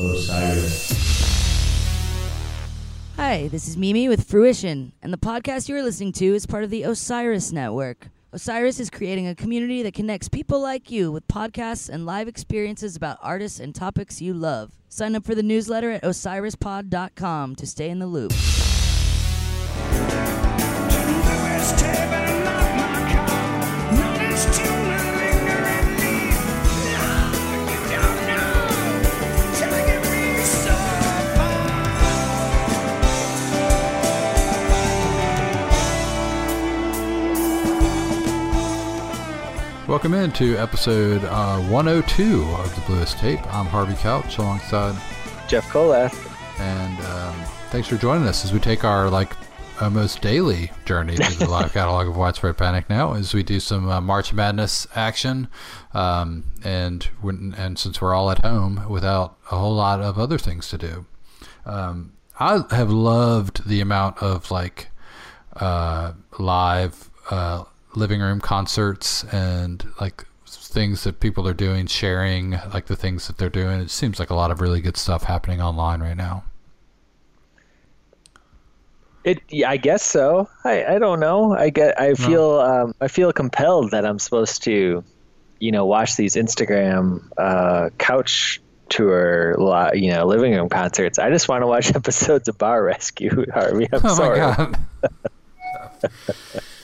Osiris. Hi, this is Mimi with Fruition, and the podcast you are listening to is part of the Osiris Network. Osiris is creating a community that connects people like you with podcasts and live experiences about artists and topics you love. Sign up for the newsletter at osirispod.com to stay in the loop. Welcome into episode uh, 102 of the Bluest Tape. I'm Harvey Couch alongside, Jeff Kolath. and um, thanks for joining us as we take our like almost daily journey through the live catalog of Widespread Panic now as we do some uh, March Madness action. Um, and when, and since we're all at home without a whole lot of other things to do, um, I have loved the amount of like uh, live uh, living room concerts and like things that people are doing, sharing like the things that they're doing. It seems like a lot of really good stuff happening online right now. It, yeah, I guess so. I, I don't know. I get. I feel. Um, I feel compelled that I'm supposed to, you know, watch these Instagram uh, couch tour, you know, living room concerts. I just want to watch episodes of Bar Rescue. Harvey, I'm Oh sorry. my god.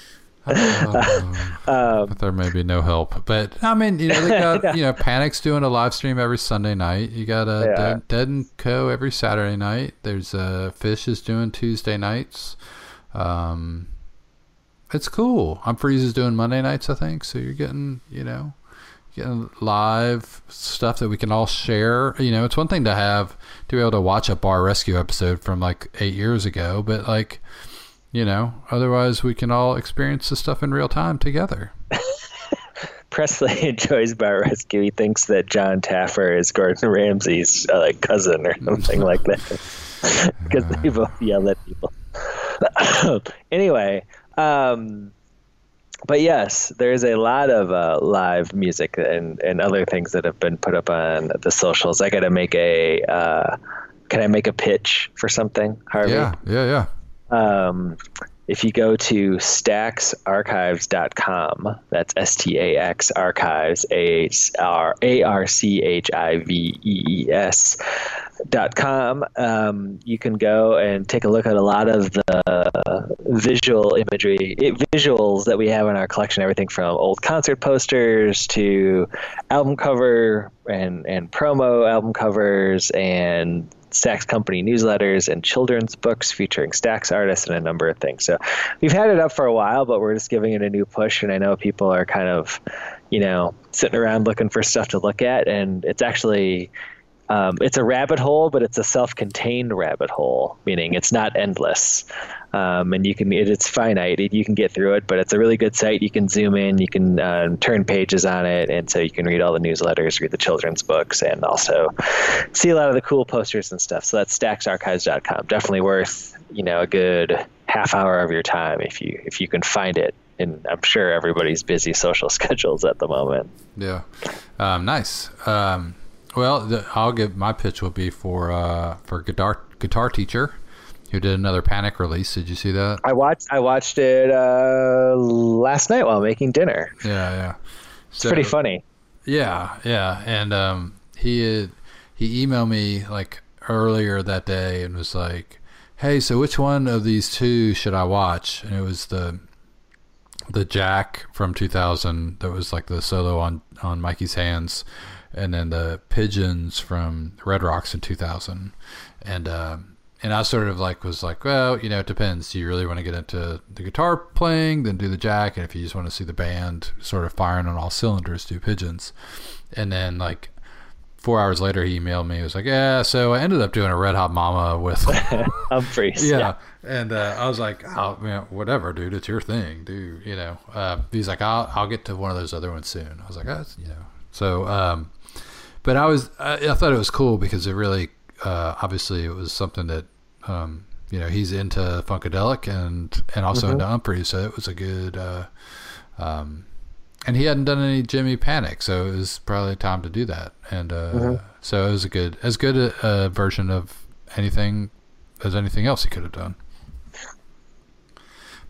Oh, Um, there may be no help, but I mean, you know, they got you know, Panic's doing a live stream every Sunday night. You got a Yeah. Dead, Dead and Co every Saturday night. There's uh, Phish is doing Tuesday nights. Um, it's cool. Umphrey's is doing Monday nights, I think. So you're getting, you know, getting live stuff that we can all share. You know, it's one thing to have to be able to watch a Bar Rescue episode from like eight years ago, but like, you know, otherwise we can all experience the stuff in real time together. Presley enjoys Bar Rescue. He thinks that Jon Taffer is Gordon Ramsay's uh, like cousin or something like that, because they both yell at people. anyway, um, but yes, there's a lot of uh, live music and, and other things that have been put up on the socials. I got to make a. Uh, can I make a pitch for something, Harvey? Yeah, yeah, yeah. Um, if you go to staxarchives.com, that's S T A X archives, A R C H I V E E S dot com, um, you can go and take a look at a lot of the visual imagery, it, visuals that we have in our collection. Everything from old concert posters to album cover and and promo album covers and Stax Company newsletters and children's books featuring Stax artists and a number of things. So we've had it up for a while, but we're just giving it a new push. And I know people are kind of, you know, sitting around looking for stuff to look at. And it's actually, um, it's a rabbit hole, but it's a self-contained rabbit hole, meaning it's not endless. Um, and you can, it, it's finite. It, you can get through it, but it's a really good site. You can zoom in, you can um, turn pages on it, and so you can read all the newsletters, read the children's books, and also see a lot of the cool posters and stuff. So that's staxarchives.com. Definitely worth you know a good half hour of your time if you if you can find it. And I'm sure everybody's busy social schedules at the moment. Yeah. Um, nice. Um, well, the, I'll give my pitch will be for uh, for guitar guitar teacher, who did another Panic release. Did you see that? I watched I watched it uh, last night while making dinner. Yeah, yeah. It's pretty funny. Yeah, yeah. And um, he had, he emailed me like earlier that day and was like, "Hey, so which one of these two should I watch?" And it was the the Jack from 2000 that was like the solo on on Mikey's hands, and then the Pigeons from Red Rocks in 2000, and. Um, and I sort of like was like, well, you know, it depends. Do you really want to get into the guitar playing, then do the jack, and if you just want to see the band sort of firing on all cylinders, do pigeons. And then like four hours later, he emailed me. He was like, yeah, so I ended up doing a Red Hot Mama with, Umphrey's. yeah. And uh, I was like, oh, man, whatever, dude, it's your thing, dude. You know, uh, he's like, I'll I'll get to one of those other ones soon. I was like, that's you know, so. Um, but I was I, I thought it was cool because it really uh, obviously it was something that um, you know he's into funkadelic and and also into Umphrey's, so it was a good. Uh, um, and he hadn't done any Jimmy Panic, so it was probably time to do that. And uh, So it was a good, as good a, a version of anything as anything else he could have done.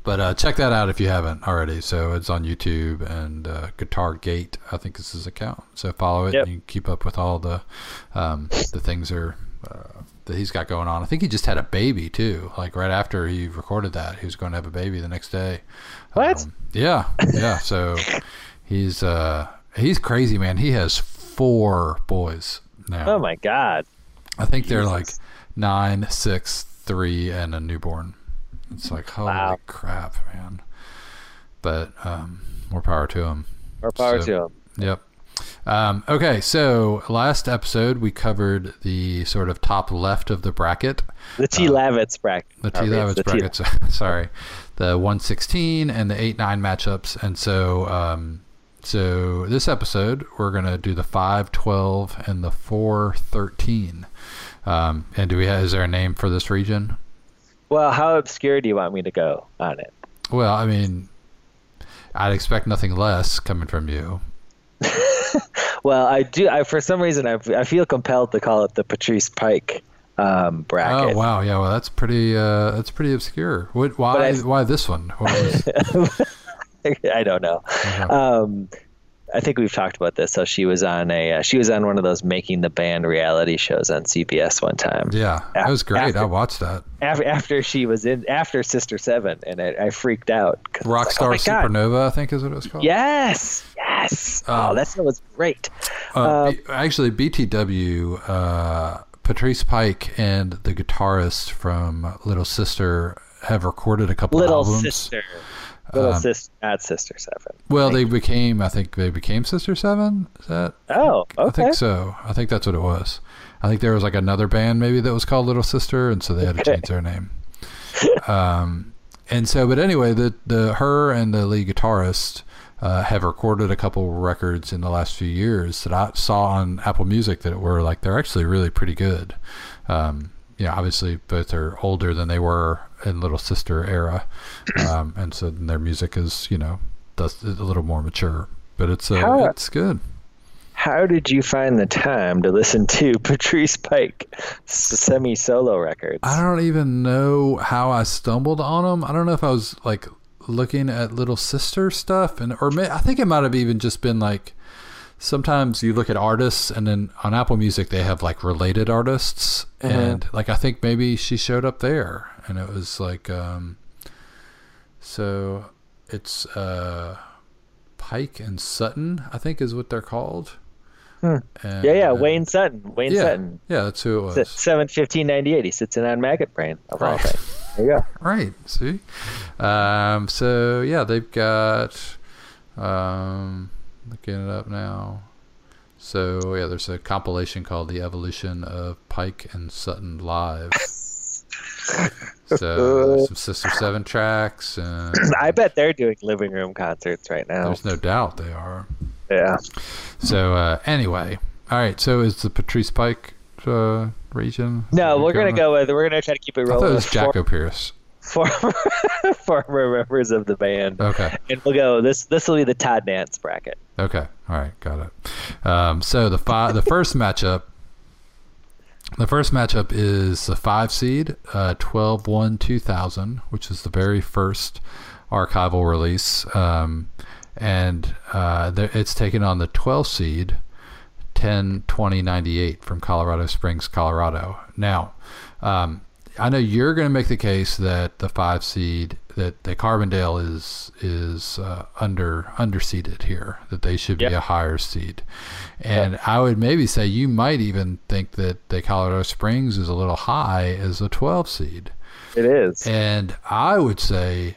But uh, check that out if you haven't already. So it's on YouTube and uh, Guitar Gate, I think is his account. So follow it Yep. and you can keep up with all the um, the things are, uh, that he's got going on. I think he just had a baby too. Like right after he recorded that, he was going to have a baby the next day. What? Um, yeah, yeah. So he's uh, he's crazy, man. He has four boys now. Oh my God. I think they're like nine, six, three, and a newborn. It's like holy Wow. crap, man. But um, more power to him. More power So- to him. Yep. Um, okay, so last episode we covered the sort of top left of the bracket, The T. Lavitz bracket. Uh, the T. Lavitz the T- sorry, the one sixteen and the eight nine matchups, and so um, so this episode we're gonna do the five twelve and the four thirteen. Um, and do we have, is there a name for this region? Well, how obscure do you want me to go on it? Well, I mean, I'd expect nothing less coming from you. Well, I do. I for some reason I, I feel compelled to call it the Patrice Pike um, bracket. Oh wow, yeah, well that's pretty uh, that's pretty obscure. What, why I- why this one? What was, I don't know. Um, I think we've talked about this. So she was on a uh, she was on one of those making the band reality shows on CBS one time. yeah, that was great. After- I watched that. After, after she was in after Sister Seven, and I, I freaked out. Rockstar like, oh my God. Supernova, I think is what it was called. Yes, yes. Um, oh, that show was great. Uh, Um, actually, BTW, uh, Patrice Pike and the guitarist from Little Sister have recorded a couple Little albums. Little Sister, little Um, sister, not Sister Seven. Well, they became, I think they became Sister Seven. Is that? Oh, I think so. I think that's what it was. I think there was like another band maybe that was called Little Sister, and so they had to change their name. Um, and so, but anyway, the the her and the lead guitarist uh, have recorded a couple records in the last few years that I saw on Apple Music that were like they're actually really pretty good. Um, you know, obviously both are older than they were in Little Sister era, um, and so their music is you know does a little more mature, but it's uh, How- it's good. How did you find the time to listen to Patrice Pike semi solo records? I don't even know how I stumbled on them. I don't know if I was like looking at Little Sister stuff, and or may, I think it might have even just been like sometimes you look at artists, and then on Apple Music they have like related artists, and like I think maybe she showed up there, and it was like um, so it's uh, Pike and Sutton, I think is what they're called. Hmm. And, Yeah, yeah, uh, Wayne Sutton. Wayne yeah, Sutton. yeah, that's who it was. Seven fifteen ninety eight. He sits in on Maggot Brain of all Right. things. There you go. Right. See. Um, so yeah, they've got. Um, looking it up now. So yeah, there's a compilation called "The Evolution of Pike and Sutton Live." so some Sister Seven tracks, and I bet they're doing living room concerts right now. there's no doubt they are. Yeah. So uh, anyway, all right. So is the Patrice Pike uh, region? No, we're gonna going go with. We're gonna try to keep it I thought it was Jackopierce. former, former members of the band, Okay. and we'll go. This this will be the Todd Nance bracket. Okay. All right. Got it. Um, so the fi- the first matchup, the first matchup is the five seed, uh, 12-1-2000, which is the very first archival release, um, and uh, it's taken on the 12 seed, 10-20-98 from Colorado Springs, Colorado. Now, um, I know you're going to make the case that the five seed that the Carbondale is is uh, under underseeded here that they should be a higher seed, and I would maybe say you might even think that the Colorado Springs is a little high as a 12 seed, It is. and I would say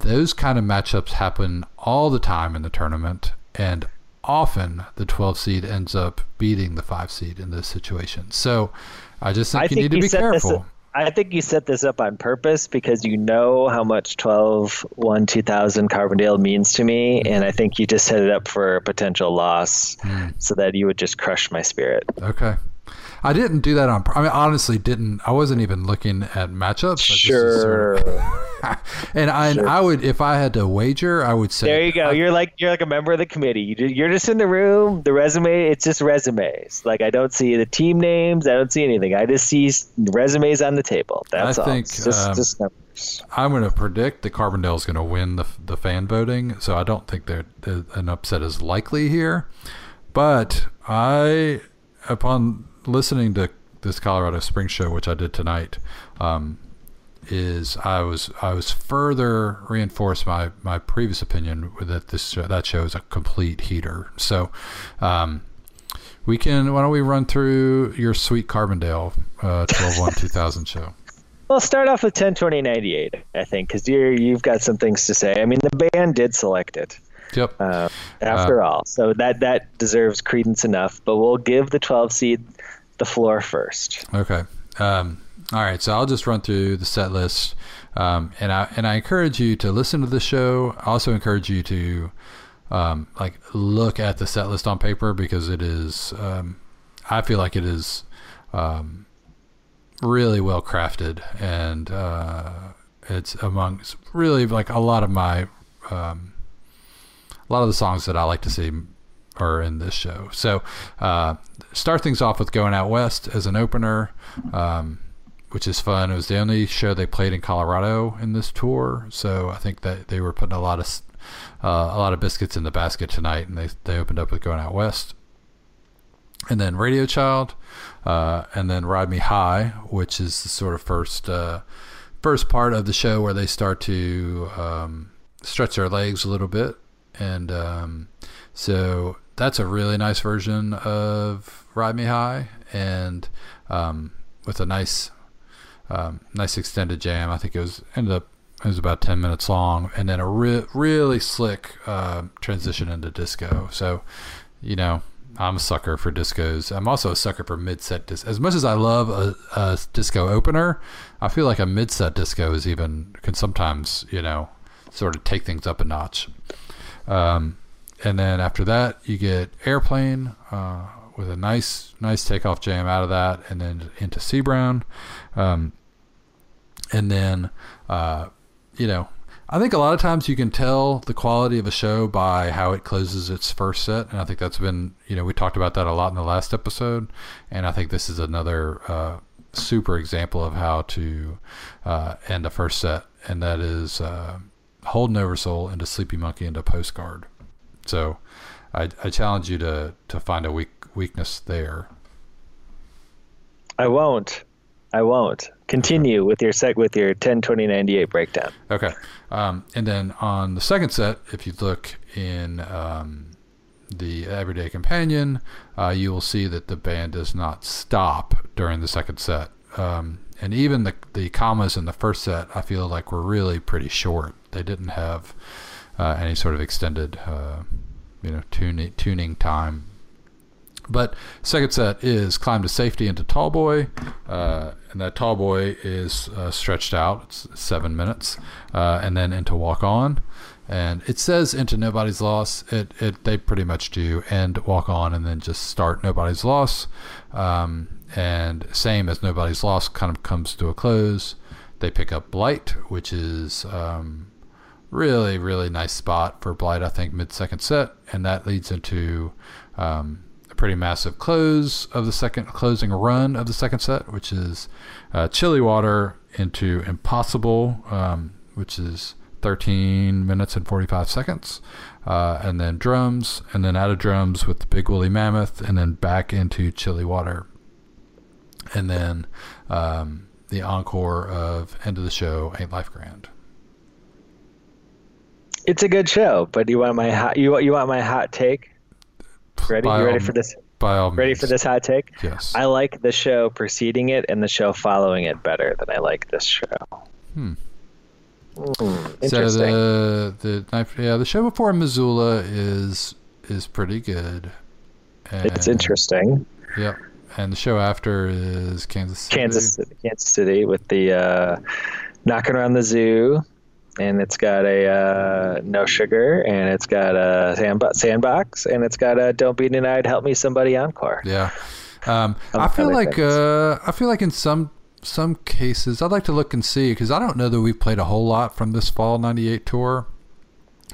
those kind of matchups happen all the time in the tournament, and often the 12 seed ends up beating the five seed in this situation. So I just think I you think need to be careful. I think you set this up on purpose because you know how much 12 1 2000 Carbondale means to me. And I think you just set it up for a potential loss Hmm. so that you would just crush my spirit. Okay. I didn't do that on. I mean, honestly, didn't. I wasn't even looking at matchups. Sure. Sort of, and I, sure. I would, if I had to wager, I would say. There you go. I, you're like you're like a member of the committee. You you're just in the room. The resume, it's just resumes. Like I don't see the team names. I don't see anything. I just see resumes on the table. That's I all. think just, um, just I'm going to predict that Carbondale is going to win the the fan voting. So I don't think that an upset is likely here. But I, upon listening to this Colorado Springs show, which I did tonight, um, is I was I was further reinforced my my previous opinion that this show, that show is a complete heater. So, um, we can why don't we run through your sweet Carbondale uh, 12 1 2000 show. Well, start off with 10 20 98, I think, because you you've got some things to say. I mean, the band did select it. Yep. Uh, after uh, all, so that that deserves credence enough. But we'll give the 12 seed the floor first. Okay. Um, all right. So I'll just run through the set list, um, and I and I encourage you to listen to the show. I also encourage you to um, like look at the set list on paper because it is. Um, I feel like it is um, really well crafted, and uh, it's amongst really like a lot of my um, a lot of the songs that I like to see are in this show. So uh, start things off with going out west as an opener. Um, which is fun. It was the only show they played in Colorado in this tour, so I think that they were putting a lot of uh, a lot of biscuits in the basket tonight, and they they opened up with going out west, and then Radio Child, uh, and then Ride Me High, which is the sort of first uh, first part of the show where they start to um, stretch their legs a little bit and um, so that's a really nice version of Ride Me High, and um, with a nice, um, nice extended jam. I think it was ended up it was about ten minutes long, and then a re- really slick uh, transition into disco. So, you know, I'm a sucker for discos. I'm also a sucker for mid-set. As much as I love a, a disco opener, I feel like a mid-set disco is even can sometimes, you know, sort of take things up a notch. Um, and then after that, you get Airplane uh, with a nice, nice takeoff jam out of that, and then into C Brown. Um, and then, uh, you know, I think a lot of times you can tell the quality of a show by how it closes its first set, and I think that's been, you know, we talked about that a lot in the last episode, and I think this is another uh, super example of how to uh, end a first set, and that is uh, Holden Oversoul into Sleepy Monkey into Postcard. So I, I challenge you to, to find a weak weakness there. I won't. I won't. Continue with your sec with your 10 20 98 breakdown. Okay. Um, and then on the second set, if you look in um, the Everyday Companion, uh, you will see that the band does not stop during the second set. Um, and even the the commas in the first set, I feel like were really pretty short. They didn't have uh, any sort of extended, uh, you know, tuning tuning time. But second set is climb to safety into tall boy, uh, and that tall boy is uh, stretched out. It's seven minutes, uh, and then into walk on. And it says into nobody's loss. It, it they pretty much do end walk on and then just start nobody's loss. Um, and same as nobody's loss kind of comes to a close. They pick up Blight, which is um, really really nice spot for Blight. I think mid second set, and that leads into um, a pretty massive close of the second closing run of the second set, which is uh, Chilly Water into Impossible, um, which is 13 minutes and 45 seconds. Uh, and then drums, and then out of drums with the Big Woolly Mammoth, and then back into Chilly Water and then um, the encore of end of the show ain't life grand it's a good show but you want my hot you, you want my hot take? Ready? By you ready all, for this? by all ready means. for this hot take? Yes. I like the show preceding it and the show following it better than i like this show. Hmm. Mm, so the the yeah the show before Missoula is is pretty good. And, it's interesting. Yep. And the show after is Kansas City. Kansas City, Kansas City with the uh, knocking around the zoo, and it's got a uh, no sugar, and it's got a sandbox, sandbox, and it's got a don't be denied, help me somebody encore. Yeah. Um, I feel like uh, I feel like in some some cases, I'd like to look and see because I don't know that we've played a whole lot from this fall '98 tour,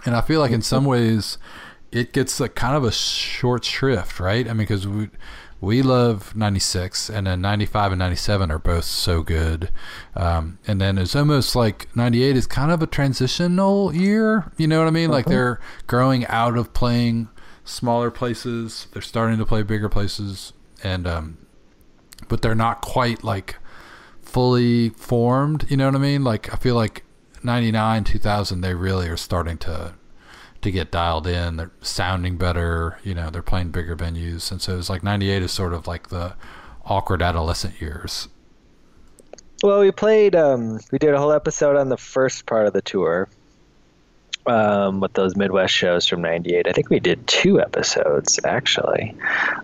and I feel like in some ways it gets like kind of a short shrift, right? I mean, because we we love 96 and then 95 and 97 are both so good. Um, and then it's almost like 98 is kind of a transitional year you know what i mean? Like uh-huh. they're growing out of playing smaller places. They're starting to play bigger places. And um, but they're not quite like fully formed you know what i mean? Like i feel like 99 2000 they really are starting to to get dialed in. They're sounding better. You know, they're playing bigger venues, and so it's like '98 is sort of like the awkward adolescent years. Well, we played. Um, we did a whole episode on the first part of the tour um, with those Midwest shows from '98. I think we did two episodes actually.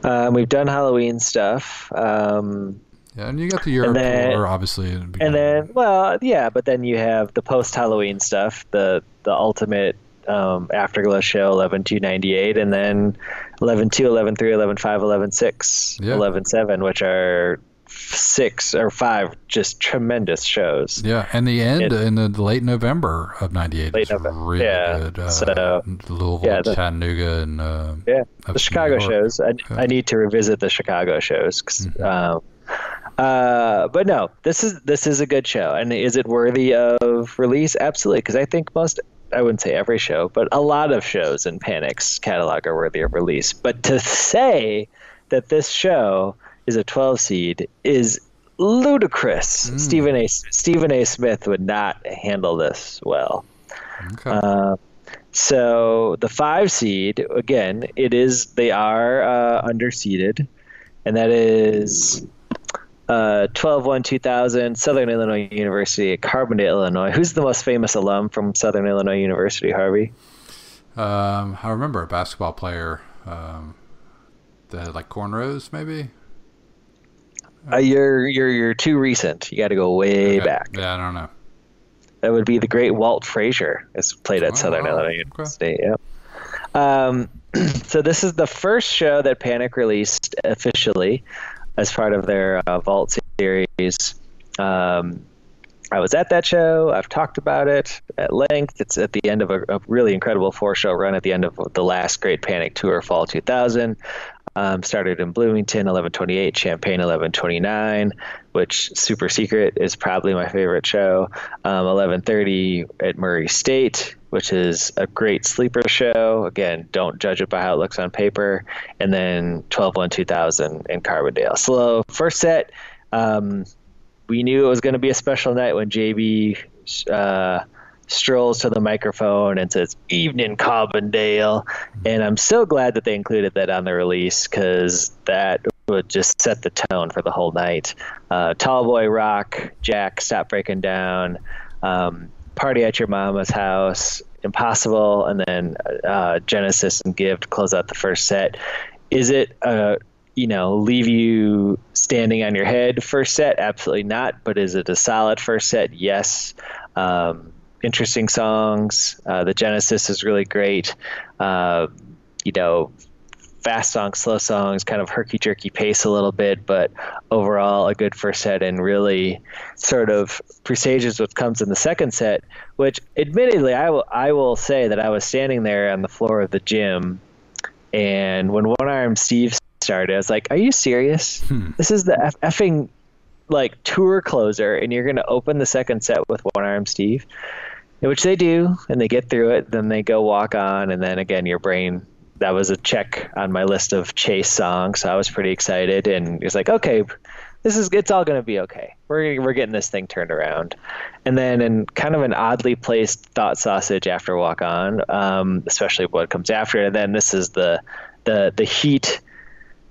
Um, we've done Halloween stuff. Um, yeah, and you got the Europe then, tour, obviously. And then, well, yeah, but then you have the post Halloween stuff, the the ultimate um, Afterglow show 11 2 98 and then 11 2 11 3 11 5 11 6 yeah. 11 7 which are six or five just tremendous shows yeah and the end it, in the late november of 98 late november really yeah good uh, so louisville yeah, the, chattanooga and uh, yeah the chicago shows I, yeah. I need to revisit the chicago shows mm-hmm. um, uh, but no, this is this is a good show, and is it worthy of release? Absolutely, because I think most I wouldn't say every show, but a lot of shows in Panic's catalog are worthy of release. But to say that this show is a 12 seed is ludicrous. Mm. Stephen A. Stephen A. Smith would not handle this well. Okay. Uh, so the five seed again, it is they are uh, underseeded, and that is uh, 12 1 2000, Southern Illinois University at Carbondale, Illinois. Who's the most famous alum from Southern Illinois University, Harvey? Um, I remember a basketball player um, that had like cornrows, maybe. Uh, you're you're you're too recent. You got to go way okay. back. Yeah, I don't know. That would be the great Walt Frazier. It's played at oh, Southern wow. Illinois University. Okay. Yeah. Um, so this is the first show that Panic released officially as part of their uh, Vault series. Um, I was at that show. I've talked about it at length. It's at the end of a, a really incredible four show run at the end of the last Great Panic Tour, Fall 2000. Um, started in Bloomington, 1128, Champaign, 1129, which Super Secret is probably my favorite show. Um, 1130 at Murray State, which is a great sleeper show. Again, don't judge it by how it looks on paper. And then 12 1 2000 in Carbondale. Slow first set. Um, we knew it was going to be a special night when JB uh, strolls to the microphone and says, Evening Carbondale. And I'm so glad that they included that on the release because that would just set the tone for the whole night. Uh, Tall Boy Rock, Jack, Stop Breaking Down. Um, Party at Your Mama's House, Impossible, and then uh, Genesis and Give to close out the first set. Is it uh, you know leave you standing on your head first set? Absolutely not. But is it a solid first set? Yes. Um, interesting songs. Uh, the Genesis is really great. Uh, you know, fast songs, slow songs, kind of herky jerky pace a little bit, but overall a good first set and really sort of presages what comes in the second set. Which, admittedly, I will I will say that I was standing there on the floor of the gym, and when One Arm Steve started, I was like, "Are you serious? Hmm. This is the F- effing like tour closer, and you're going to open the second set with One Arm Steve." Which they do, and they get through it. Then they go walk on, and then again, your brain that was a check on my list of chase songs. So I was pretty excited, and it was like, okay, this is it's all going to be okay. We're we're getting this thing turned around, and then in kind of an oddly placed thought sausage after Walk On, um, especially what comes after. And then this is the the the heat.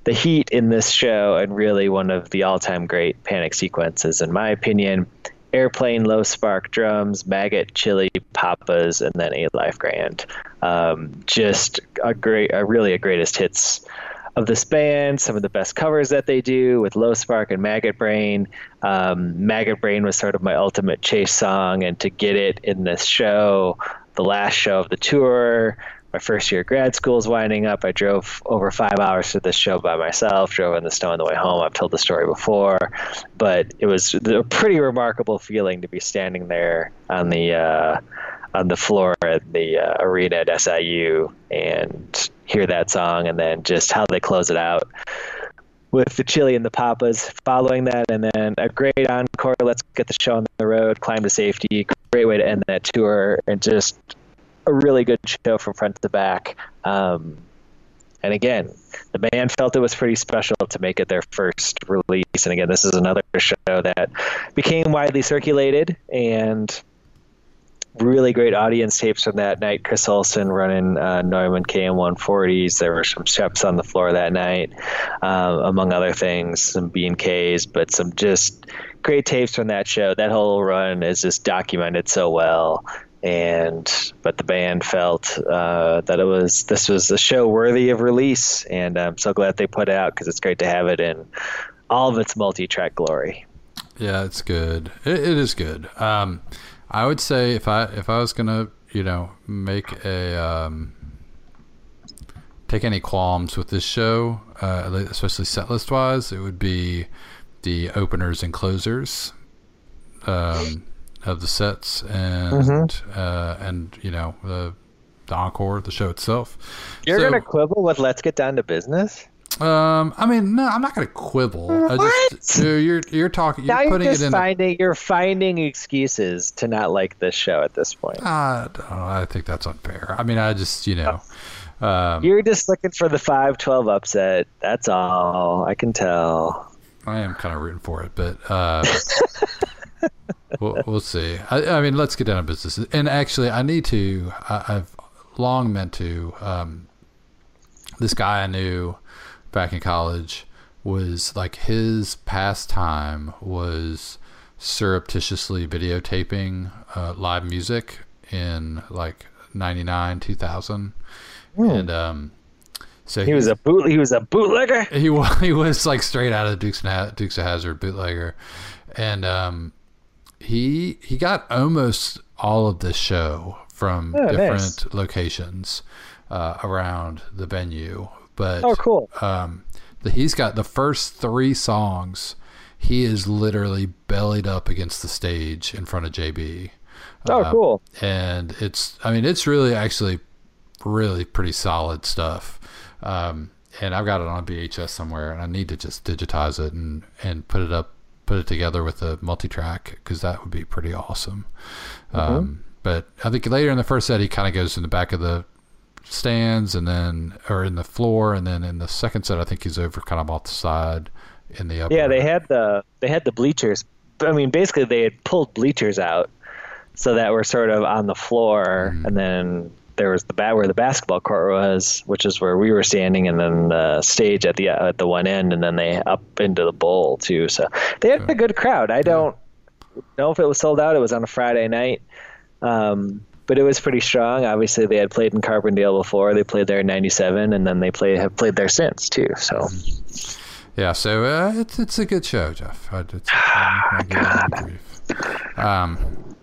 The heat in this show, and really one of the all-time great panic sequences, in my opinion, Airplane, Low Spark drums, Maggot, Chili, Papas, and then A Life Grand. Um, just a great, a really a greatest hits of this band. Some of the best covers that they do with Low Spark and Maggot Brain. Um, Maggot Brain was sort of my ultimate chase song, and to get it in this show, the last show of the tour, my first year of grad school is winding up. I drove over five hours to this show by myself, drove in the snow on the way home. I've told the story before, but it was a pretty remarkable feeling to be standing there on the uh, on the floor at the uh, arena at SIU and hear that song, and then just how they close it out with the Chili and the Papas following that, and then a great encore. Let's get the show on the road, climb to safety. Great way to end that tour, and just a really good show from front to back. Um, and again, the band felt it was pretty special to make it their first release. And again, this is another show that became widely circulated and really great audience tapes from that night. Chris Olson running uh, Neumann KM140s. There were some steps on the floor that night, uh, among other things, some B and Ks, but some just great tapes from that show. That whole run is just documented so well. And but the band felt uh, that it was this was a show worthy of release, and I'm so glad they put it out because it's great to have it in all of its multi-track glory. Yeah, it's good. it, it is good. Um, I would say if I if I was gonna you know make a um, take any qualms with this show, uh, especially setlist wise, it would be the openers and closers um, of the sets and mm-hmm. uh, and you know the, the encore, the show itself. You're so, gonna quibble with "Let's Get Down to Business." Um, I mean, no, I'm not going to quibble. What? I just, you're you're talking. You're now putting you're just it in. Finding, a, you're finding excuses to not like this show at this point. Uh, dunno, I think that's unfair. I mean, I just you know. Um, you're just looking for the 5-12 upset. That's all. I can tell. I am kind of rooting for it, but uh, we'll, we'll see. I, I, mean, let's get down to business. And actually, I need to. I, have long meant to. Um, this guy I knew back in college was like his pastime was surreptitiously videotaping uh, live music in like 99 2000 mm. and um so he, he was a boot he was a bootlegger he was he was like straight out of Dukes Dukes of Hazzard bootlegger and um he he got almost all of the show from oh, different nice. locations uh, around the venue but oh, cool. Um, the, he's got the first three songs. He is literally bellied up against the stage in front of JB. Oh, uh, cool. And it's, I mean, it's really actually really pretty solid stuff. Um, and I've got it on VHS somewhere, and I need to just digitize it and and put it up, put it together with a multi-track because that would be pretty awesome. Mm-hmm. Um, but I think later in the first set, he kind of goes in the back of the stands and then or in the floor and then in the second set I think he's over kind of off the side in the upper. Yeah, they had the they had the bleachers. I mean, basically they had pulled bleachers out so that we're sort of on the floor mm. and then there was the bat where the basketball court was, which is where we were standing, and then the stage at the at the one end, and then they up into the bowl too. So they had a good crowd. I don't know if it was sold out. It was on a Friday night, um, but it was pretty strong. Obviously, they had played in Carbondale before. They played there in '97, and then they play have played there since too. So, yeah, so uh, it's it's a good show, Jeff. It's, um,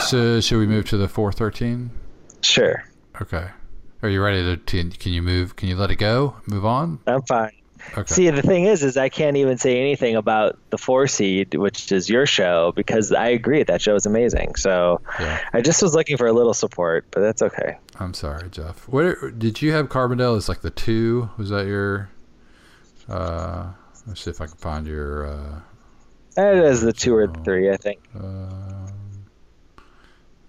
so should we move to the 413? Sure. Okay. Are you ready to? Can you move? Can you let it go? Move on. I'm fine. Okay. See, the thing is, is I can't even say anything about the four seed, which is your show, because I agree that show is amazing. So yeah. I just was looking for a little support, but that's okay. I'm sorry, Jeff. What did you have? Carbondale as like the two? Was that your? Uh, let's see if I can find your. Uh, that is the two or the three, I think. Uh,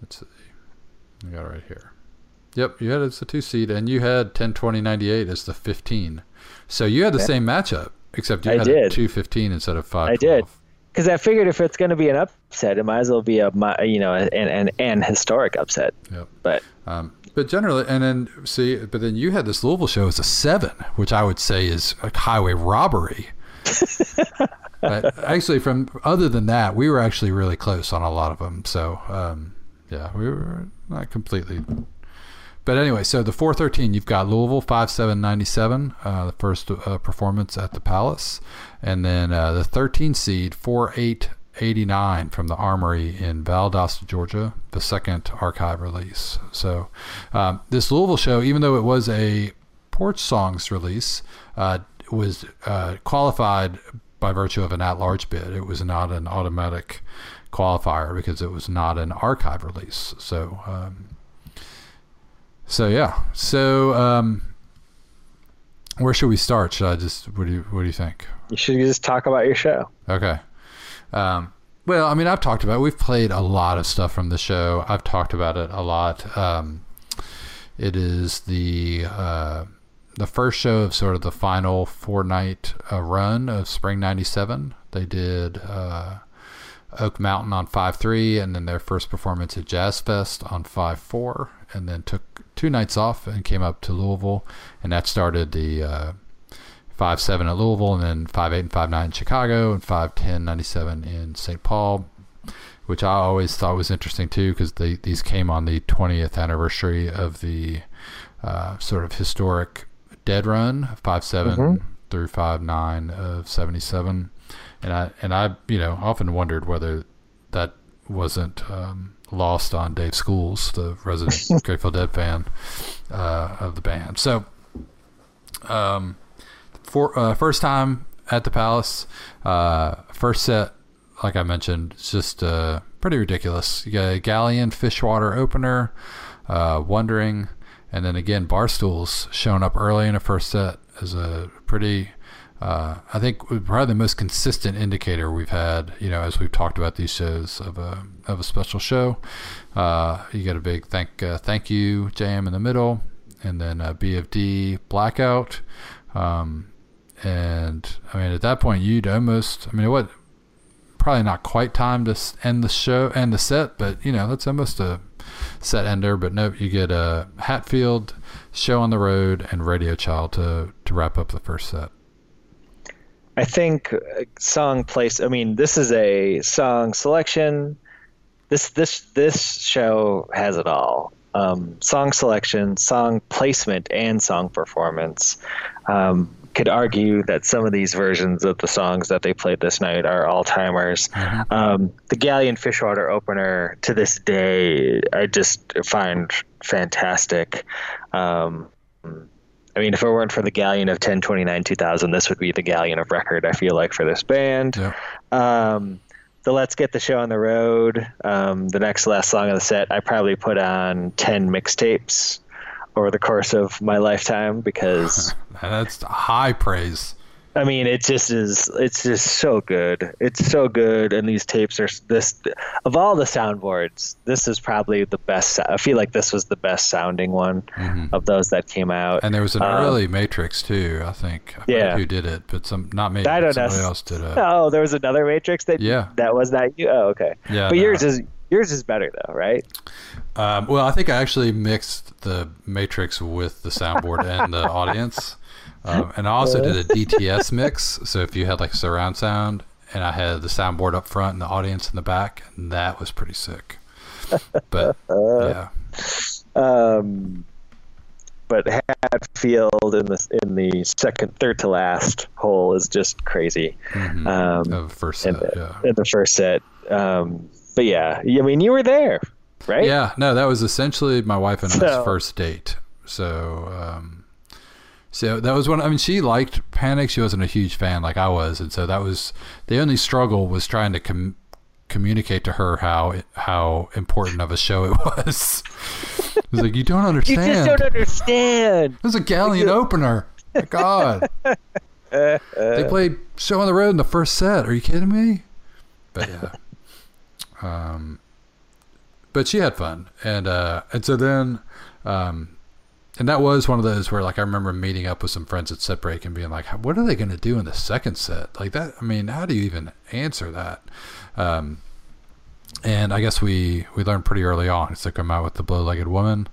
let's see. I got it right here. Yep, you had it as the two seed, and you had 10, 20, 98 as the 15. So you had the same matchup, except you I had did. two fifteen instead of five. I did because I figured if it's going to be an upset, it might as well be a you know an an, an historic upset. Yep. But um, but generally, and then see, but then you had this Louisville show as a seven, which I would say is a highway robbery. but actually, from other than that, we were actually really close on a lot of them. So um, yeah, we were not completely but anyway, so the 413, you've got Louisville 5797, uh, the first uh, performance at the Palace. And then uh, the 13 seed, 48 89 from the Armory in Valdosta, Georgia, the second archive release. So, um, this Louisville show, even though it was a Porch Songs release, uh, was uh, qualified by virtue of an at large bid. It was not an automatic qualifier because it was not an archive release. So, um, so yeah. So, um, where should we start? Should I just what do you what do you think? You should just talk about your show. Okay. Um, well, I mean, I've talked about. It. We've played a lot of stuff from the show. I've talked about it a lot. Um, it is the uh, the first show of sort of the final four night uh, run of Spring '97. They did uh, Oak Mountain on five three, and then their first performance at Jazz Fest on five four, and then took two nights off and came up to Louisville, and that started the uh, five seven at Louisville, and then five eight and five nine in Chicago, and five ten ninety seven in St. Paul, which I always thought was interesting too, because these came on the twentieth anniversary of the uh, sort of historic Dead Run five seven mm-hmm. through five nine of seventy seven, and I and I you know often wondered whether that wasn't um, lost on Dave Schools, the resident Grateful Dead fan uh, of the band. So, um, for uh, first time at the Palace, uh, first set, like I mentioned, it's just uh, pretty ridiculous. You got a Galleon Fishwater opener, uh, Wondering, and then again Barstools showing up early in the first set is a pretty uh, I think probably the most consistent indicator we've had, you know, as we've talked about these shows of a of a special show. Uh, you get a big thank uh, thank you jam in the middle, and then a BFD blackout. Um, and I mean, at that point, you'd almost, I mean, what, probably not quite time to end the show, end the set, but you know, that's almost a set ender. But nope, you get a Hatfield show on the road and Radio Child to to wrap up the first set. I think song place. I mean, this is a song selection. This this this show has it all. Um, song selection, song placement, and song performance. Um, could argue that some of these versions of the songs that they played this night are all timers. Mm-hmm. Um, the Galleon Fishwater opener to this day, I just find fantastic. Um, I mean, if it weren't for the Galleon of 1029 2000, this would be the Galleon of record, I feel like, for this band. Yeah. Um, the Let's Get the Show on the Road, um, the next last song of the set, I probably put on 10 mixtapes over the course of my lifetime because. That's high praise. I mean, it just is. It's just so good. It's so good, and these tapes are this. Of all the soundboards, this is probably the best. I feel like this was the best sounding one mm-hmm. of those that came out. And there was an um, early Matrix too. I think. I yeah. Who did it? But some not me. I don't somebody know. else did it. Oh, there was another Matrix that. Yeah. That was not you. Oh, okay. Yeah. But no. yours is yours is better though, right? Um, well, I think I actually mixed the Matrix with the soundboard and the audience. Um, and I also did a DTS mix. So if you had like surround sound, and I had the soundboard up front and the audience in the back, and that was pretty sick. But yeah. Um, but Hatfield in the in the second, third to last hole is just crazy. Mm-hmm. Um, first set, in the, yeah. in the first set. Um, but yeah, I mean, you were there, right? Yeah, no, that was essentially my wife and so, I's first date. So, um, so that was one. I mean, she liked Panic. She wasn't a huge fan like I was, and so that was the only struggle was trying to com- communicate to her how how important of a show it was. it was like you don't understand. You just don't understand. It was a Galleon opener. My God. they played Show on the Road in the first set. Are you kidding me? But yeah. Um, but she had fun, and uh, and so then um, and that was one of those where like I remember meeting up with some friends at set break and being like, what are they going to do in the second set? Like that. I mean, how do you even answer that? Um, and I guess we we learned pretty early on to come out with the bow-legged woman,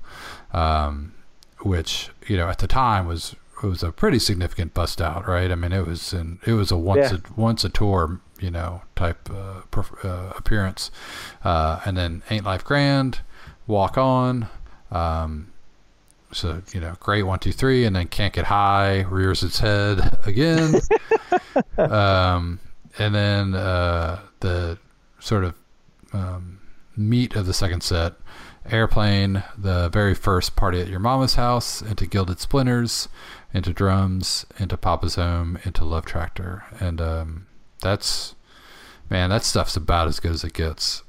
um, which you know at the time was it was a pretty significant bust out, right? I mean, it was in it was a once yeah. a once a tour, you know, type uh, uh, appearance, uh, and then Ain't Life Grand, Walk On. Um, so you know, great one, two, three, and then can't get high, rears its head again. um, and then uh, the sort of um, meat of the second set. Airplane, the very first party at your mama's house, into Gilded Splinters, into Drums, into Papa's Home, into Love Tractor, and um, that's man, that stuff's about as good as it gets.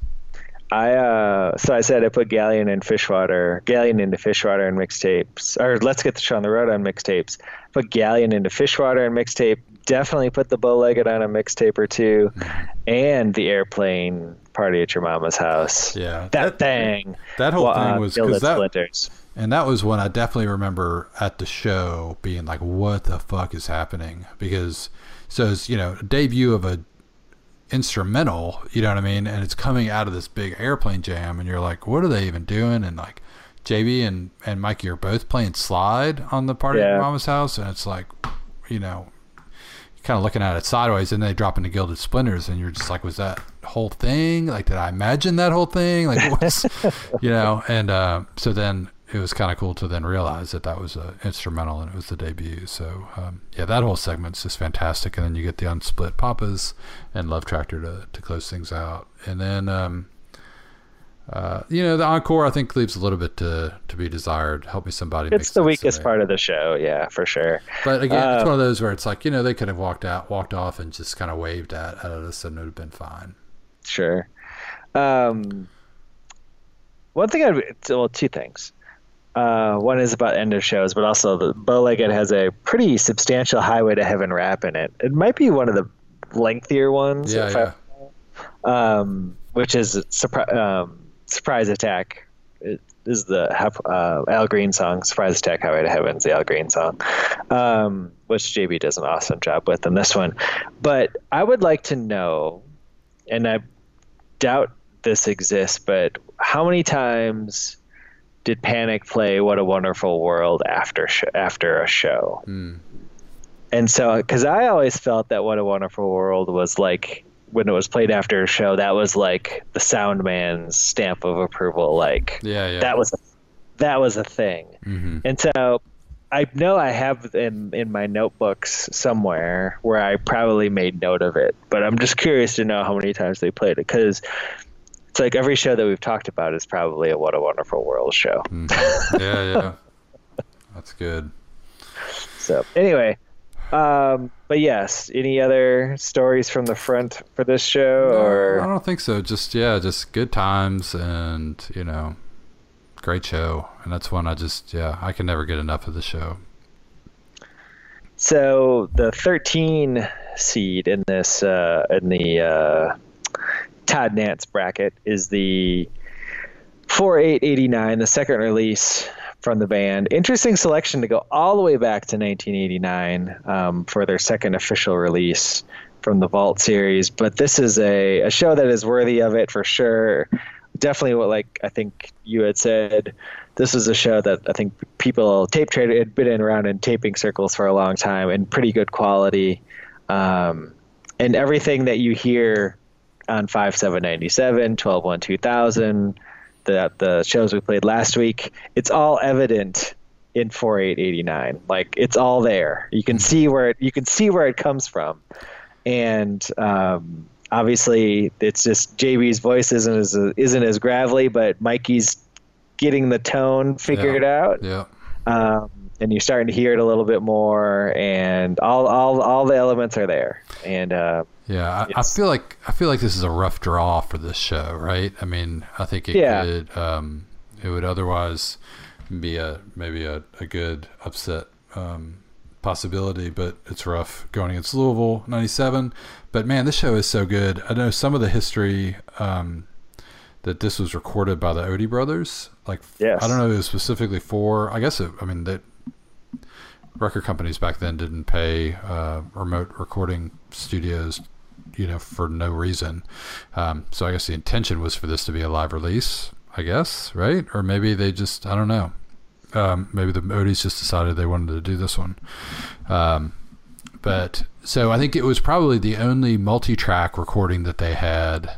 I uh, so I said I put Galleon and Fishwater, Galleon into Fishwater and mixtapes, or Let's Get the Show on the Road on mixtapes. Put Galleon into Fishwater and mixtape. Definitely put the Bowlegged on a mixtape or 2 and the Airplane Party at Your Mama's House. Yeah, that, thing. That whole uh, thing was because that, Splinters. and that was when I definitely remember at the show being like, "What the fuck is happening?" Because so it's you know debut of a instrumental, you know what I mean, and it's coming out of this big airplane jam, and you're like, "What are they even doing?" And like JB and and Mikey are both playing slide on the party at Yeah. your mama's house, and it's like, you know, kind of looking at it sideways, and they drop into Guilded Splinters, and you're just like, was that whole thing? Like, did I imagine that whole thing? Like, what's, you know? And uh, so then it was kind of cool to then realize that that was a instrumental and it was the debut. So um, yeah, that whole segment's just fantastic. And then you get the unsplit papas and Love Tractor to to close things out, and then. Um, uh, you know, the encore I think leaves a little bit to to be desired. Help me somebody. It's the weakest part of the show, yeah, for sure. But again, it's Uh, one of those where it's like you know they could have walked out, walked off, and just kind of waved at, at us, and it would have been fine. Sure. Um, one thing I'd well, two things. Uh, one is about end of shows, but also the Bowlegged has a pretty substantial Highway to Heaven rap in it. It might be one of the lengthier ones, Yeah, yeah. Um, which is surpri- um, Surprise Attack. It is the uh, Al Green song. Surprise Attack, Highway to Heaven is the Al Green song, um, which JB does an awesome job with in this one. But I would like to know, and I doubt this exists, but how many times did Panic play "What a Wonderful World" after sh- after a show? Mm. And so, because I always felt that "What a Wonderful World" was like when it was played after a show, that was like the sound man's stamp of approval. Like Yeah, yeah. that was that was a thing. hmm And so I know I have in in my notebooks somewhere where I probably made note of it, but I'm just curious to know how many times they played it because it's like every show that we've talked about is probably a What a Wonderful World show. Mm-hmm. yeah, yeah. That's good. So anyway, um, but yes, any other stories from the front for this show I or don't think so. Just yeah, just good times, and you know, great show. And that's one I just yeah, I can never get enough of the show. So the 13 seed in this uh, in the uh, Todd Nance bracket is the 4889, the second release from the band. Interesting selection to go all the way back to 1989 um, for their second official release from the Vault series. But this is a, a show that is worthy of it for sure. Definitely what like I think you had said. This is a show that I think people tape traded had been around in taping circles for a long time and pretty good quality. Um, and everything that you hear on 5797, 12 2000, the the shows we played last week, it's all evident in 4889. Like it's all there. You can see where it, you can see where it comes from. And um, obviously it's just JB's voice isn't as isn't as gravelly, but Mikey's getting the tone figured out Yeah, um, and you're starting to hear it a little bit more, and all all all the elements are there. And uh, yeah. I, I feel like I feel like this is a rough draw for this show, right? I mean, I think it Yeah. could um, it would otherwise be a maybe a, a good upset um, possibility, but it's rough going against Louisville '97. But man, this show is so good. I know some of the history um, that this was recorded by the Odie brothers. Like, Yes. I don't know if it was specifically for. I guess it, I mean that record companies back then didn't pay uh, remote recording studios, you know, for no reason. Um, so I guess the intention was for this to be a live release. I guess, right? Or maybe they just, I don't know. Um, maybe the Odies just decided they wanted to do this one. Um, but so I think it was probably the only multi-track recording that they had,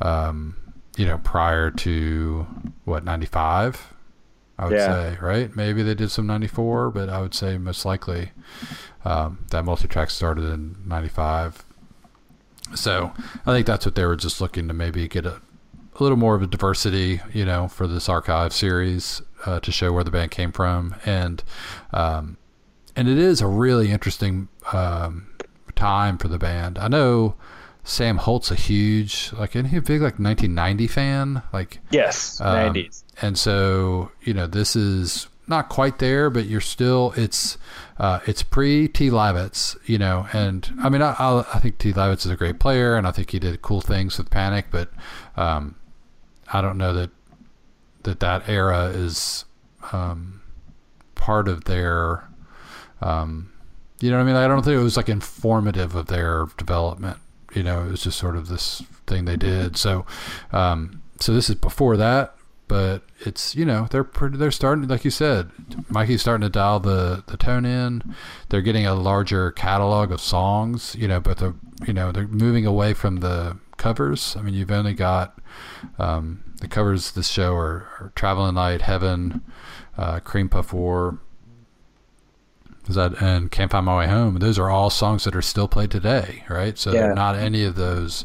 um, you know, prior to what '95. I would Yeah. say, right? Maybe they did some '94, but I would say most likely um, that multi-track started in '95. So I think that's what they were just looking to maybe get a, a little more of a diversity, you know, for this archive series uh, to show where the band came from, and um, and it is a really interesting um, time for the band. I know Sam Holt's a huge like isn't he a big like 1990 fan? Like yes um, 90s and so you know this is not quite there but you're still it's uh, it's pre T Lavitz you know and I mean I, I, I think T Lavitz is a great player and I think he did cool things with Panic but um, I don't know that that that era is um, part of their um, you know what I mean? I don't think it was like informative of their development you know, it was just sort of this thing they did. So, um, so this is before that, but it's you know they're pretty, they're starting like you said, Mikey's starting to dial the the tone in. They're getting a larger catalog of songs, you know, but they're you know they're moving away from the covers. I mean, you've only got um, the covers. This show are, are Traveling Light, Heaven, uh, Cream Puff War, is that and Can't Find My Way Home. Those are all songs that are still played today, right? So yeah. not any of those.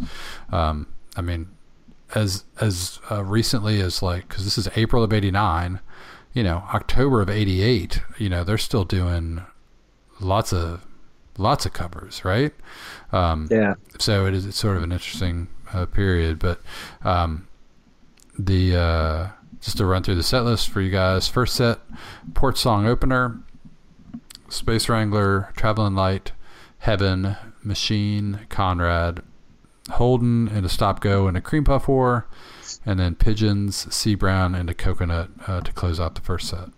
Um, I mean, as as uh, recently as like because this is April of '89, you know, October of '88. You know, they're still doing lots of lots of covers, right? Um, yeah. So it is it's sort of an interesting uh, period, but um, the uh, just to run through the set list for you guys. First set, Port Song opener. Space Wrangler, Traveling Light, Heaven, Machine, Conrad, Holden, and a Stop Go and a Cream Puff War, and then Pigeons, C Brown, and a Coconut uh, to close out the first set.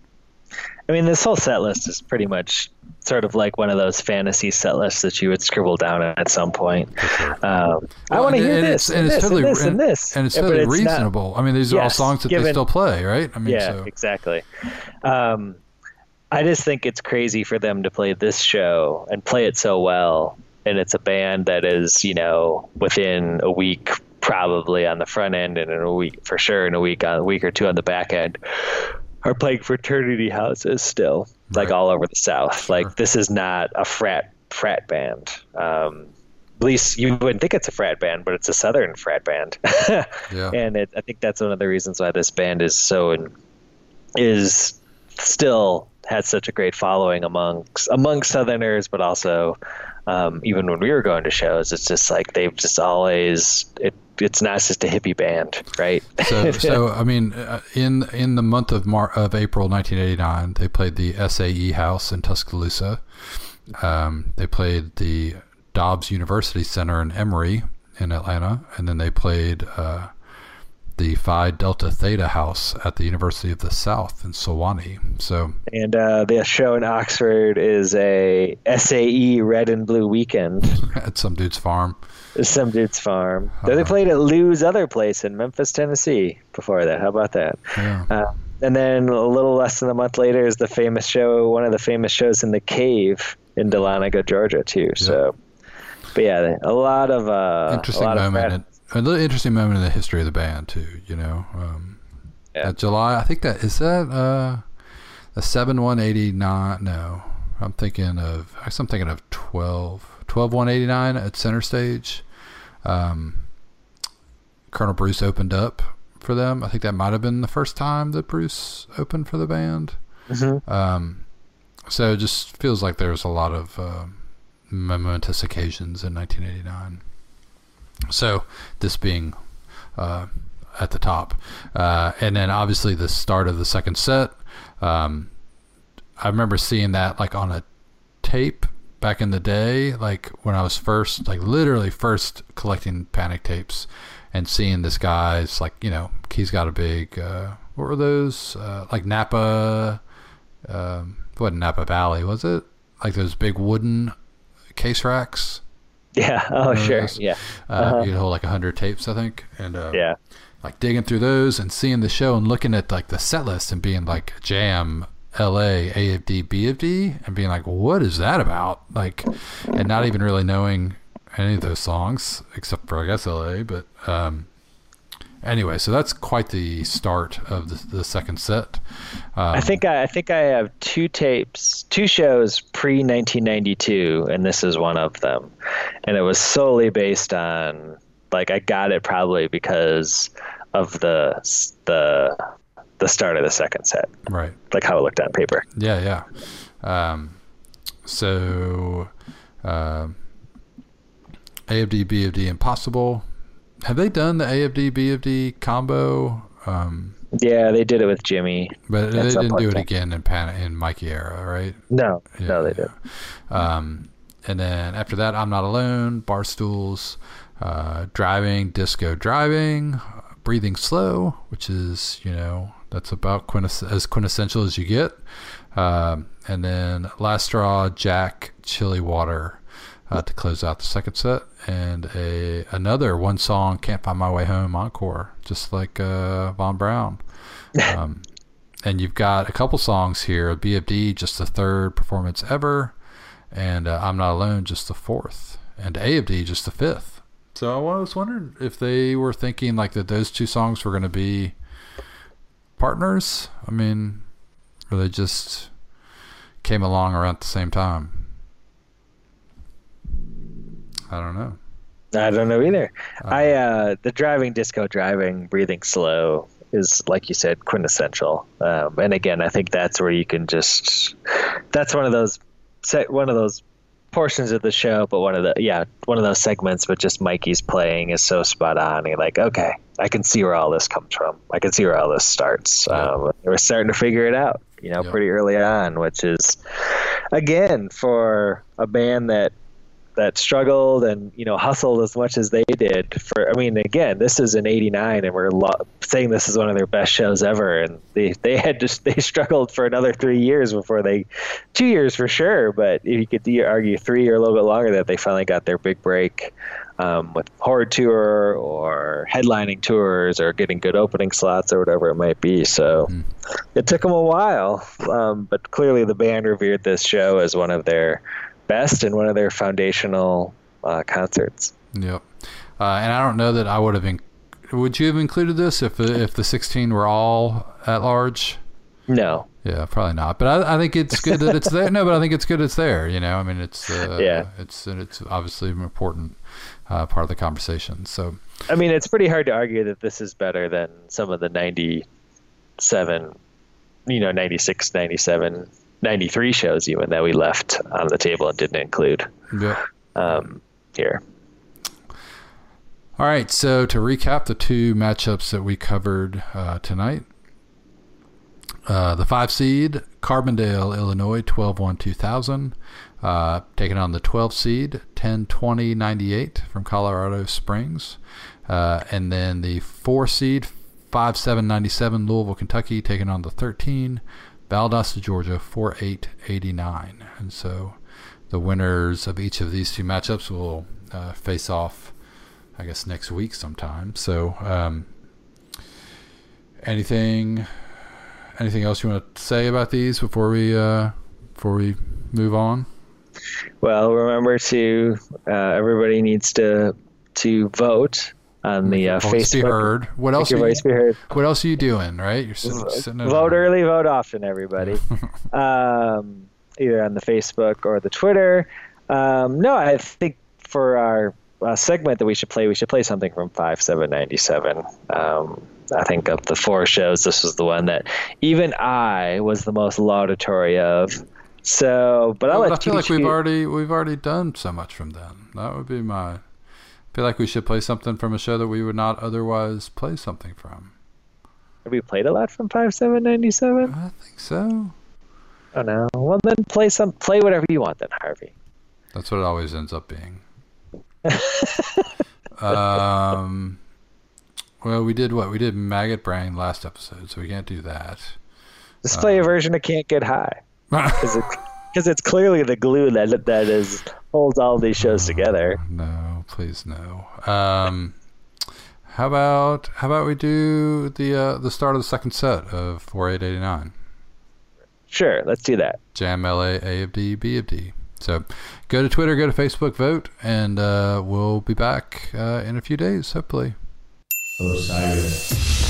I mean, this whole set list is pretty much sort of like one of those fantasy set lists that you would scribble down at some point. Sure. Um, well, I want to hear this, and, and, this, totally, and this, and, this, and it's yeah, totally reasonable. Not, I mean, these are yes, all songs that given, they still play, right? I mean, yeah, so. exactly. Um, I just think it's crazy for them to play this show and play it so well. And it's a band that is, you know, within a week probably on the front end and in a week for sure in a week on a week or two on the back end are playing fraternity houses still, right. like all over the South. Sure. Like this is not a frat frat band. Um, at least you wouldn't think it's a frat band, but it's a southern frat band. yeah. And it, I think that's one of the reasons why this band is so in, is still had such a great following amongst among Southerners, but also um, even when we were going to shows, it's just like they've just always it, it's not just a hippie band, right? so, so I mean, uh, in in the month of Mar- of April 1989, they played the SAE House in Tuscaloosa. Um, they played the Dobbs University Center in Emory in Atlanta, and then they played. Uh, the Phi Delta Theta House at the University of the South in Sewanee. So, and uh, the show in Oxford is a SAE Red and Blue Weekend at some dude's farm. Some dude's farm. Uh-huh. They played at Lou's other place in Memphis, Tennessee. Before that, how about that? Yeah. Uh, and then a little less than a month later is the famous show, one of the famous shows in the Cave in Dahlonega, Georgia, too. Yeah. So, but yeah, a lot of uh, interesting a lot moment. Of a little interesting moment in the history of the band too. You know, um, yeah. July. I think that is that uh, a seven one eighty nine. No, I'm thinking of. I'm thinking of 12, 12 189 at center stage. Um, Colonel Bruce opened up for them. I think that might have been the first time that Bruce opened for the band. Mm-hmm. Um, so it just feels like there's a lot of uh, momentous occasions in 1989. So this being uh, at the top, uh, and then obviously the start of the second set. Um, I remember seeing that like on a tape back in the day, like when I was first, like literally first collecting Panic tapes, and seeing this guy's like you know he's got a big uh, what were those uh, like Napa, um, what Napa Valley was it? Like those big wooden case racks yeah. Oh, sure. Yeah. Uh, uh-huh. You'd hold like hundred tapes, I think, and uh, yeah, like digging through those and seeing the show and looking at like the set list and being like Jam, L.A., A of D, B of D, and being like, what is that about? Like, and not even really knowing any of those songs except for I guess L.A. But um, anyway, so that's quite the start of the, the second set. Um, I think I, I think I have two tapes, two shows pre 1992, and this is one of them. And it was solely based on like I got it probably because of the the the start of the second set, right. like how it looked on paper. Yeah, yeah. Um, so, um, AFD, BFD, Impossible. Have they done the AFD, BFD combo? Um, Yeah, they did it with Jimmy. but they didn't do it again in Pan- in Mikey era, right? No, Yeah, no, they yeah. did. Um, and then after that, I'm Not Alone, Bar Stools, uh, Driving, Disco Driving, Breathing Slow, which is, you know, that's about quintess- as quintessential as you get. Um, and then Last Straw, Jack, Chilly Water uh, to close out the second set. And a another one song, Can't Find My Way Home encore, just like uh, Von Brown. Um, and you've got a couple songs here BFD, just the third performance ever and uh, I'm Not Alone, just the fourth, and AFD, just the fifth. So I was wondering if they were thinking like that those two songs were going to be partners. I mean, or they just came along around the same time. I don't know. I don't know either. Uh, I uh, the driving disco driving breathing slow is like you said quintessential. Um, and again, I think that's where you can just that's one of those se- one of those portions of the show, but one of the yeah one of those segments. But just Mikey's playing is so spot on. You're like, okay, I can see where all this comes from. I can see where all this starts. Yeah. Um, we're starting to figure it out. You know, Yeah. pretty early on, which is again for a band that that struggled and you know hustled as much as they did for i mean again this is in 89 and we're lo- saying this is one of their best shows ever and they they had just they struggled for another three years before they two years for sure but if you could de- argue three or a little bit longer that they finally got their big break um, with H.O.R.D.E. tour or headlining tours or getting good opening slots or whatever it might be so Hmm. it took them a while um, but clearly the band revered this show as one of their best and one of their foundational uh, concerts. Yep. Uh, and I don't know that I would have been. Would you have included this if the, if the 16 were all at large? No, Yeah, probably not. But I, I think it's good that it's there. No, but I think it's good it's there. You know, I mean, it's uh, Yeah. it's and it's obviously an important uh, part of the conversation. So I mean it's pretty hard to argue that this is better than some of the 97, you know, 96, 97, 93 shows even that we left on the table and didn't include yeah. um, here. All right. So to recap the two matchups that we covered uh, tonight. Uh, the five seed, Carbondale, Illinois, 12 1 2000. Uh, taking on the 12 seed, 10 20 98 from Colorado Springs. Uh, and then the four seed, 5 7 97, Louisville, Kentucky, taking on the 13, Valdosta, Georgia, 4 8 89. And so the winners of each of these two matchups will uh, face off, I guess, next week sometime. So, um, anything anything else you want to say about these before we uh, before we move on? Well, remember to uh, everybody needs to to vote on the uh, Voice be Facebook. heard. What Make else? your Are you, voice be heard. what else are you doing? Right? You're sitting, sitting vote early, vote often, everybody. um, either on the Facebook or the Twitter. Um, no, I think for our uh, segment that we should play, we should play something from five seven ninety seven. Um, I think of the four shows, this was the one that even I was the most laudatory of. So, but I'll But let I feel like we've already we've already done so much from them. That would be my. I feel like we should play something from a show that we would not otherwise play something from. Have we played a lot from five seven ninety seven? I think so. Oh no. Well, then play some. Play whatever you want, then Harvey. That's what it always ends up being. um, well, we did what? We did Maggot Brain last episode, so we can't do that. Just play Uh. a version of "Can't Get High" because it, it's clearly the glue that that is holds all these shows together. no, please no. Um, how about how about we do the uh, the start of the second set of 4889? Sure, let's do that. Jam LA A of D B of D. So go to Twitter, go to Facebook, vote, and uh, we'll be back uh, in a few days, hopefully. Osiris.